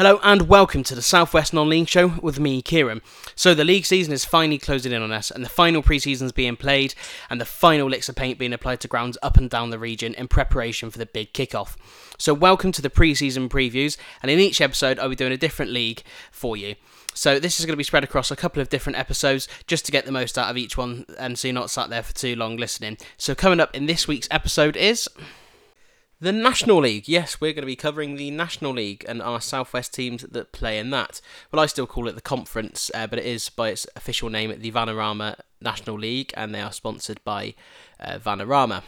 Hello and welcome to the Southwest Non League Show with me, Kieran. So, the league season is finally closing in on us, and the final pre seasons being played, and the final licks of paint being applied to grounds up and down the region in preparation for the big kickoff. So, welcome to the pre season previews, and in each episode, I'll be doing a different league for you. So, this is going to be spread across a couple of different episodes just to get the most out of each one, and so you're not sat there for too long listening. So, coming up in this week's episode is. The National League. Yes, we're going to be covering the National League and our Southwest teams that play in that. Well, I still call it the Conference, uh, but it is by its official name the Vanarama National League, and they are sponsored by uh, Vanarama.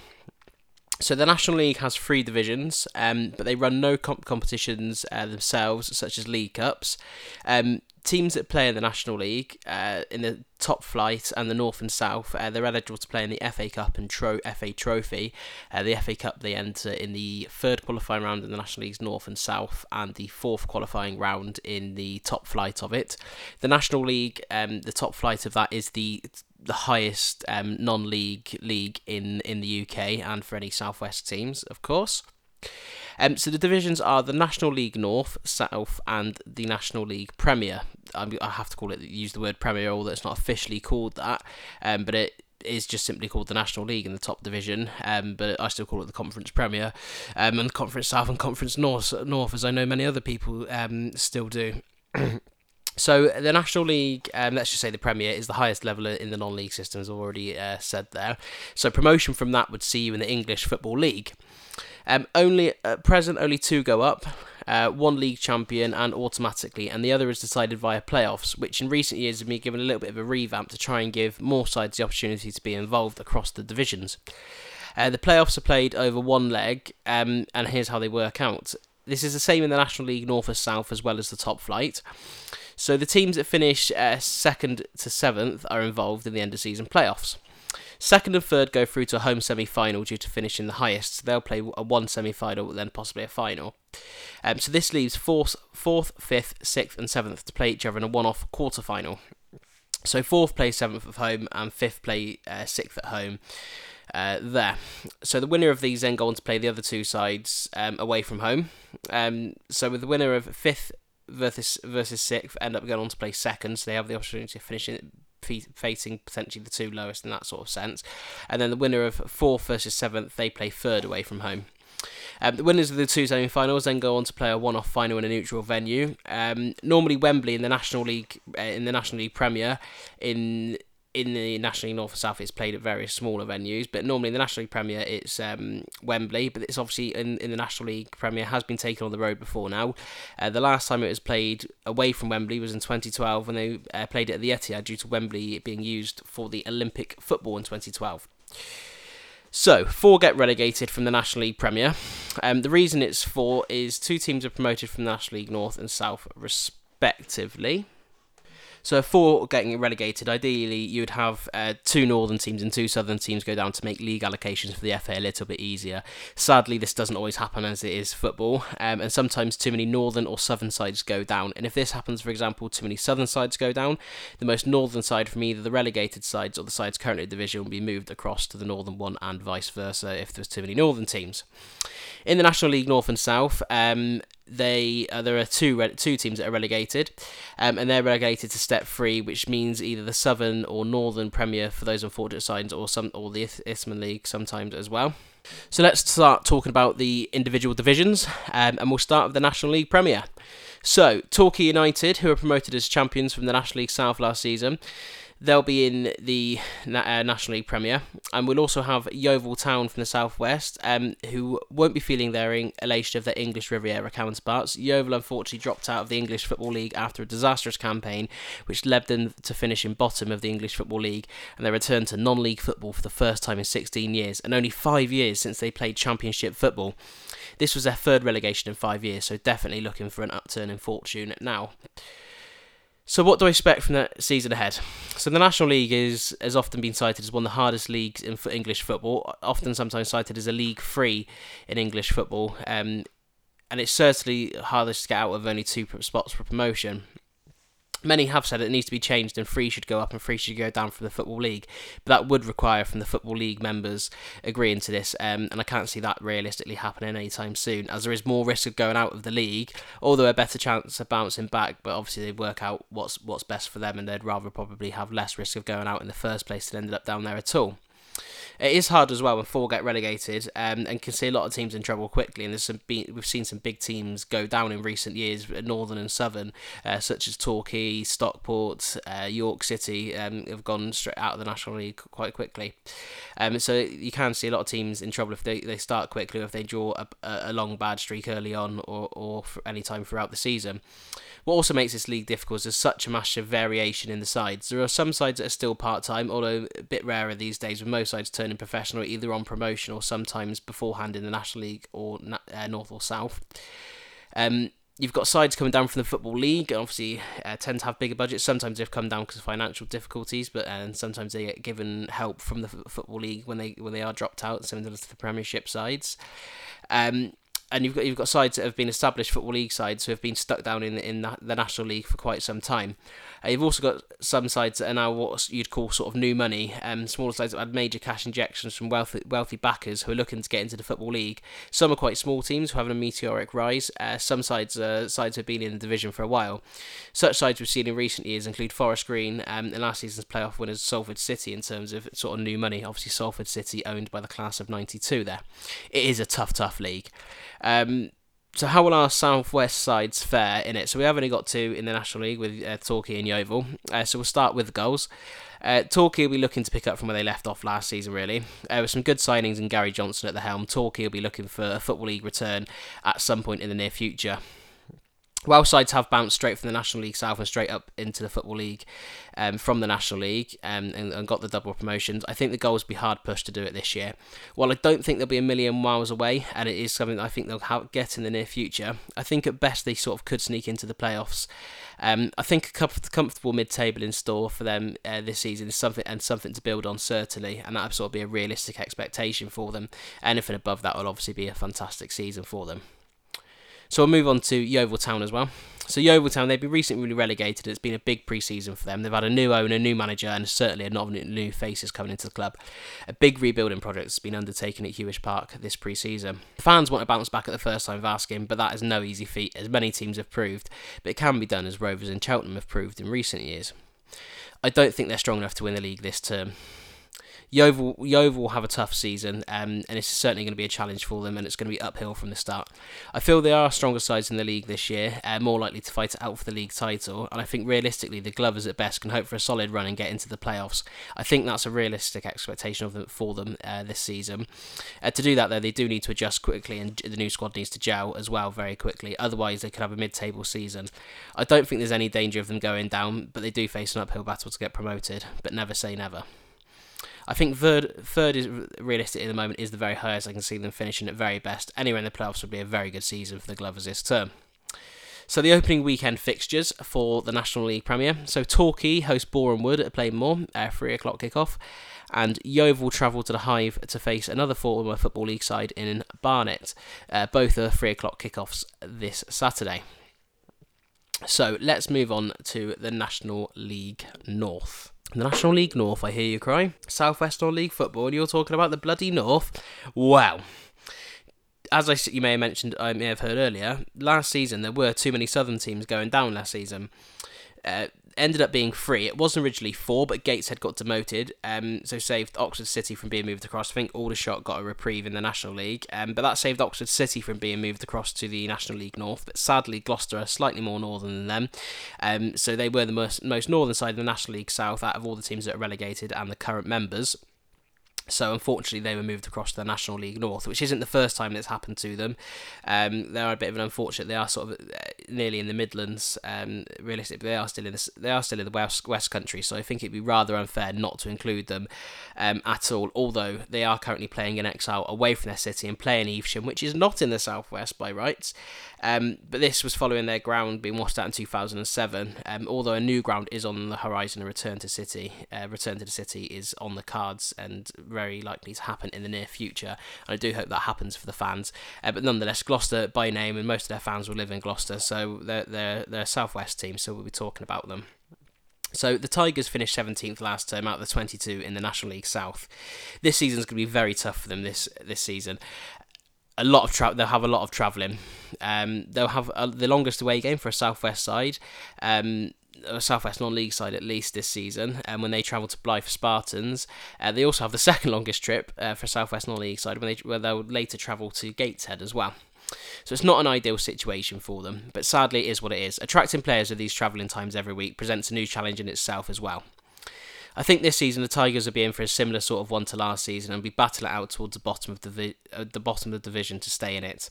So the National League has three divisions, um, but they run no comp- competitions uh, themselves, such as league cups. Um, teams that play in the National League uh, in the top flight and the North and South, uh, they're eligible to play in the FA Cup and Tro- FA Trophy. Uh, the FA Cup they enter in the third qualifying round in the National League's North and South, and the fourth qualifying round in the top flight of it. The National League, um, the top flight of that is the the highest um, non-league league in in the UK and for any Southwest teams, of course. Um, so the divisions are the National League North, South, and the National League Premier. I, I have to call it use the word Premier, although it's not officially called that, um, but it is just simply called the National League in the top division, um, but I still call it the Conference Premier, um, and Conference South and Conference North, North, as I know many other people um, still do. So the National League, um, let's just say the Premier, is the highest level in the non-league system, as already uh, said there. So promotion from that would see you in the English Football League. Um, only at present, only two go up. Uh, one league champion and automatically, and the other is decided via playoffs, which in recent years have been given a little bit of a revamp to try and give more sides the opportunity to be involved across the divisions. Uh, the playoffs are played over one leg, um, and here's how they work out. This is the same in the National League North or South as well as the top flight. So the teams that finish uh, second to seventh are involved in the end of season playoffs. Second and third go through to a home semi final due to finishing the highest. So they'll play a one semi final, then possibly a final. Um, so this leaves fourth, fourth, fifth, sixth, and seventh to play each other in a one off quarter final. So fourth play seventh at home, and fifth play uh, sixth at home. Uh, there. So the winner of these then go on to play the other two sides um, away from home. Um, so with the winner of fifth versus versus sixth end up going on to play second, so they have the opportunity of finishing facing potentially the two lowest in that sort of sense. And then the winner of fourth versus seventh, they play third away from home. Um, the winners of the two semi-finals then go on to play a one-off final in a neutral venue. Um, normally Wembley in the National League, uh, in the National League Premier, in in the National League North and South, it's played at various smaller venues, but normally in the National League Premier, it's um, Wembley. But it's obviously in, in the National League Premier has been taken on the road before now. Uh, the last time it was played away from Wembley was in 2012 when they uh, played it at the Etihad due to Wembley being used for the Olympic football in 2012. So, four get relegated from the National League Premier. Um, the reason it's four is two teams are promoted from the National League North and South, respectively. So for getting relegated, ideally you'd have uh, two northern teams and two southern teams go down to make league allocations for the FA a little bit easier. Sadly, this doesn't always happen as it is football, um, and sometimes too many northern or southern sides go down. And if this happens, for example, too many southern sides go down, the most northern side from either the relegated sides or the sides currently in division will be moved across to the northern one, and vice versa if there's too many northern teams. In the National League North and South, um, they uh, there are two re- two teams that are relegated, um, and they're relegated to Step Three, which means either the Southern or Northern Premier for those unfortunate sides, or some or the Isthmian League sometimes as well. So let's start talking about the individual divisions, um, and we'll start with the National League Premier. So Torquay United, who were promoted as champions from the National League South last season, They'll be in the uh, National League Premier, and we'll also have Yeovil Town from the southwest, um, who won't be feeling their elation of their English Riviera counterparts. Yeovil unfortunately dropped out of the English Football League after a disastrous campaign, which led them to finish in bottom of the English Football League, and they returned to non-league football for the first time in 16 years, and only five years since they played Championship football. This was their third relegation in five years, so definitely looking for an upturn in fortune now. So, what do I expect from the season ahead? So, the National League is has often been cited as one of the hardest leagues in English football. Often, sometimes cited as a league free in English football, um, and it's certainly hardest to get out of only two spots for promotion. Many have said it needs to be changed and three should go up and three should go down from the Football League. But that would require from the Football League members agreeing to this, um, and I can't see that realistically happening anytime soon, as there is more risk of going out of the league, although a better chance of bouncing back. But obviously, they work out what's what's best for them, and they'd rather probably have less risk of going out in the first place than ended up down there at all. It is hard as well when four get relegated, um, and can see a lot of teams in trouble quickly. And there's some we've seen some big teams go down in recent years, Northern and Southern, uh, such as Torquay, Stockport, uh, York City, um, have gone straight out of the National League quite quickly. Um, so you can see a lot of teams in trouble if they, they start quickly, or if they draw a, a long bad streak early on, or or any time throughout the season. What also makes this league difficult is there's such a massive variation in the sides. There are some sides that are still part time, although a bit rarer these days, with most sides turning professional either on promotion or sometimes beforehand in the National League or uh, North or South. Um, you've got sides coming down from the football league and obviously uh, tend to have bigger budgets sometimes they've come down because of financial difficulties but and sometimes they get given help from the football league when they when they are dropped out similar to the premiership sides um, and you've got you've got sides that have been established football league sides who have been stuck down in in the, the national league for quite some time. Uh, you've also got some sides that are now what you'd call sort of new money, um, smaller sides that had major cash injections from wealthy wealthy backers who are looking to get into the football league. Some are quite small teams who are having a meteoric rise. Uh, some sides uh, sides have been in the division for a while. Such sides we've seen in recent years include Forest Green um, and last season's playoff winners Salford City in terms of sort of new money. Obviously Salford City owned by the class of '92. There, it is a tough tough league. Um, so how will our southwest sides fare in it? So we have only got two in the National League with uh, Torquay and Yeovil. Uh, so we'll start with the Gulls. Uh, Torquay will be looking to pick up from where they left off last season, really. Uh, with some good signings and Gary Johnson at the helm, Torquay will be looking for a Football League return at some point in the near future. While sides have bounced straight from the National League South and straight up into the Football League um, from the National League um, and, and, got the double promotions, I think the Gulls be hard pushed to do it this year. While I don't think they'll be a million miles away, and it is something I think they'll get in the near future, I think at best they sort of could sneak into the playoffs. Um, I think a comfortable mid-table in store for them uh, this season is something and something to build on certainly, and that would sort of be a realistic expectation for them. Anything above that will obviously be a fantastic season for them. So we'll move on to Yeovil Town as well. So Yeovil Town, they've been recently relegated. It's been a big pre-season for them. They've had a new owner, a new manager, and certainly a lot of new faces coming into the club. A big rebuilding project has been undertaken at Huish Park this pre-season. The fans want to bounce back at the first time of asking, but that is no easy feat, as many teams have proved. But it can be done, as Rovers and Cheltenham have proved in recent years. I don't think they're strong enough to win the league this term. Yeovil, Yeovil will have a tough season, um, and it's certainly going to be a challenge for them, and it's going to be uphill from the start. I feel they are stronger sides in the league this year, uh, more likely to fight out for the league title, and I think realistically the Glovers at best can hope for a solid run and get into the playoffs. I think that's a realistic expectation of them for them uh, this season. Uh, to do that, though, they do need to adjust quickly, and the new squad needs to gel as well very quickly. Otherwise, they could have a mid-table season. I don't think there's any danger of them going down, but they do face an uphill battle to get promoted. But never say never. I think third third is realistic at the moment is the very highest I can see them finishing at very best. Anywhere in the playoffs would be a very good season for the Glovers this term. So the opening weekend fixtures for the National League Premier. So Torquay host Boreham Wood at Plainmoor, uh, three o'clock kickoff, and Yeovil travel to the Hive to face another former Football League side in Barnet. Uh, both are three o'clock kickoffs this Saturday. So let's move on to the National League North. The National League North, I hear you cry. Southwestern League Football, you're talking about the bloody North. Well, As I, you may have mentioned, I may have heard earlier, last season there were too many Southern teams going down last season. Uh, ended up being three. It was originally four, but Gates had got demoted, um, so saved Oxford City from being moved across. I think Aldershot got a reprieve in the National League, um, but that saved Oxford City from being moved across to the National League North. But sadly, Gloucester are slightly more northern than them, um, so they were the most, most northern side of the National League South out of all the teams that are relegated and the current members. So unfortunately, they were moved across to the National League North, which isn't the first time that's happened to them. Um, they are a bit of an unfortunate. They are sort of uh, nearly in the Midlands. Um, realistically, they are still in the they are still in the West West Country. So I think it'd be rather unfair not to include them um, at all. Although they are currently playing in exile away from their city and playing Evesham, which is not in the southwest by rights. Um, but this was following their ground being washed out in 2007. Um, although a new ground is on the horizon, a return to city, uh, return to the city is on the cards and very likely to happen in the near future. And I do hope that happens for the fans. Uh, but nonetheless, Gloucester by name, and most of their fans will live in Gloucester, so they're they're they're a southwest team, so we'll be talking about them. So the Tigers finished 17th last term out of the 22 in the National League South. This season's going to be very tough for them this this season. A lot of tra- they'll have a lot of travelling. Um, they'll have a, the longest away game for a Southwest side. Um, a Southwest non-league side at least this season, and um, when they travel to Blyth Spartans, uh, they also have the second longest trip uh, for Southwest non-league side when they where they'll later travel to Gateshead as well. So it's not an ideal situation for them, but sadly it is what it is. Attracting players with these travelling times every week presents a new challenge in itself as well. I think this season the Tigers will be in for a similar sort of one to last season and be battling out towards the bottom of the uh, the bottom of the division to stay in it.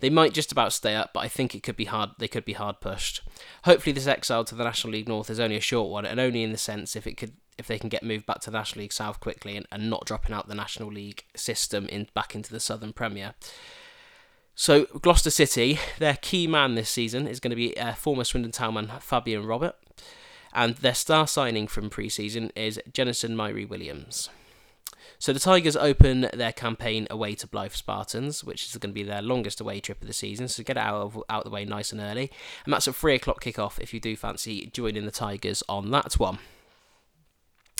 They might just about stay up, but I think it could be hard. They could be hard pushed. Hopefully, this exile to the National League North is only a short one, and only in the sense if it could if they can get moved back to the National League South quickly and, and not dropping out the National League system in back into the Southern Premier. So Gloucester City, their key man this season is going to be uh, former Swindon Town man Fabien Robert, and their star signing from pre-season is Jennison Myrie Williams. So the Tigers open their campaign away to Blyth Spartans, which is going to be their longest away trip of the season. So get out of out the way nice and early, and that's at three o'clock kickoff if you do fancy joining the Tigers on that one.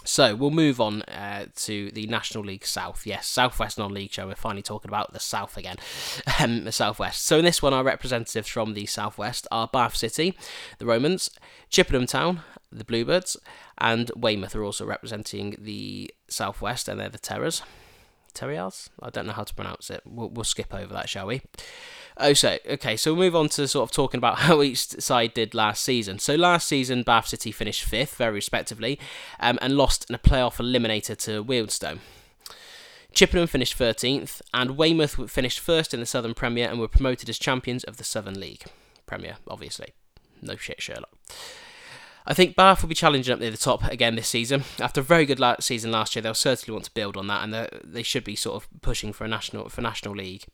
So we'll move on uh, to the National League South. Yes, Southwest Non-League show. We're finally talking about the South again, um, the Southwest. So in this one, our representatives from the Southwest are Bath City, the Romans, Chippenham Town, the Bluebirds, and Weymouth are also representing the Southwest, and they're the Terrors. Terriers? I don't know how to pronounce it. We'll, we'll skip over that, shall we? Oh, so okay, so we'll move on to sort of talking about how each side did last season. So last season, Bath City finished fifth, very respectively, um, and lost in a playoff eliminator to Wealdstone. Chippenham finished 13th, and Weymouth finished first in the Southern Premier and were promoted as champions of the Southern League. Premier, obviously. No shit, Sherlock. I think Bath will be challenging up near the top again this season. After a very good season last year, they'll certainly want to build on that, and they should be sort of pushing for a national for national league.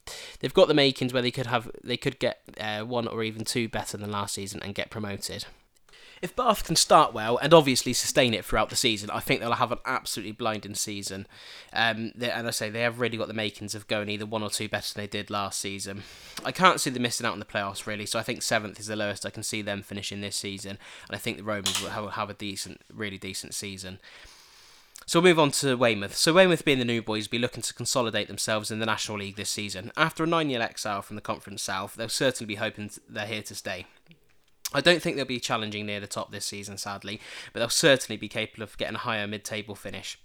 They've got the makings where they could have they could get uh, one or even two better than last season and get promoted if Bath can start well and obviously sustain it throughout the season, I think they'll have an absolutely blinding season. Um, and I say they have really got the makings of going either one or two better than they did last season. I can't see them missing out on the playoffs really, so I think seventh is the lowest I can see them finishing this season, and I think the Romans will have, have a decent, really decent season. So we'll move on to Weymouth. So Weymouth being the new boys will be looking to consolidate themselves in the National League this season. After a nine-year exile from the Conference South, they'll certainly be hoping they're here to stay. I don't think they'll be challenging near the top this season, sadly, but they'll certainly be capable of getting a higher mid table finish.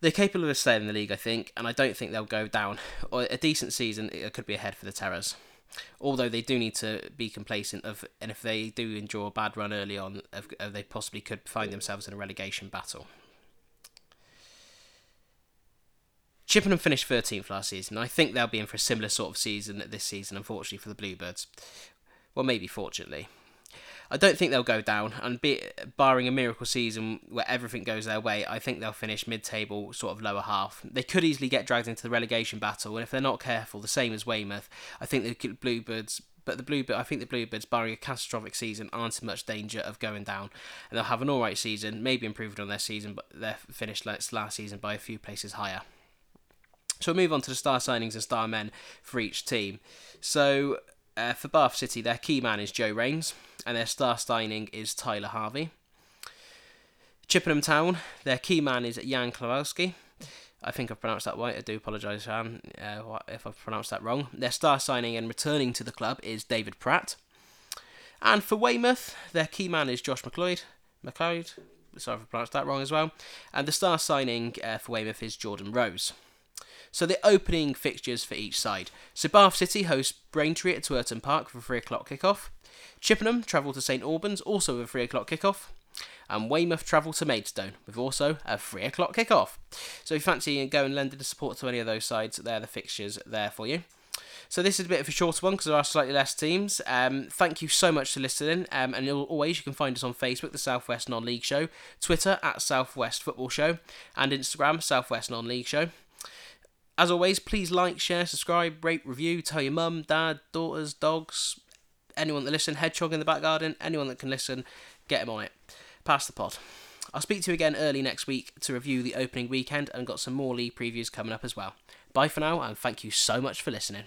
They're capable of staying in the league, I think, and I don't think they'll go down. Or a decent season it could be ahead for the Terrors. Although they do need to be complacent of, and if they do endure a bad run early on, they possibly could find themselves in a relegation battle. Chippenham finished 13th last season. I think they'll be in for a similar sort of season this season, unfortunately for the Bluebirds. Well, maybe fortunately. I don't think they'll go down, and be, barring a miracle season where everything goes their way, I think they'll finish mid-table, sort of lower half. They could easily get dragged into the relegation battle, and if they're not careful, the same as Weymouth, I think the Bluebirds. But the Bluebird, I think the Bluebirds, barring a catastrophic season, aren't in much danger of going down, and they'll have an all right season, maybe improved on their season, but their finished last season by a few places higher. So we'll move on to the star signings and star men for each team. So uh, for Bath City, their key man is Joe Rains, and their star signing is Tyler Harvey. Chippenham Town, their key man is Jan Kowalski. I think I've pronounced that right. I do apologise, Jan, uh, if I've pronounced that wrong. Their star signing and returning to the club is David Pratt. And for Weymouth, their key man is Josh McLeod. McLeod, sorry if I pronounced that wrong as well. And the star signing uh, for Weymouth is Jordan Rose. So the opening fixtures for each side. So Bath City host Braintree at Twerton Park for a 3 o'clock kickoff. Chippenham travel to St Albans, also with a 3 o'clock kickoff. And Weymouth travel to Maidstone, with also a 3 o'clock kickoff. So if you fancy going and lending support to any of those sides, they're the fixtures there for you. So this is a bit of a shorter one because there are slightly less teams. Um, thank you so much for listening. Um, and always you can find us on Facebook, the Southwest Non-League Show, Twitter at Southwest Football Show, and Instagram Southwest Non-League Show. As always, please like, share, subscribe, rate, review, tell your mum, dad, daughters, dogs, anyone that listen, hedgehog in the back garden, anyone that can listen, get him on it. Pass the pod. I'll speak to you again early next week to review the opening weekend and got some more league previews coming up as well. Bye for now, and thank you so much for listening.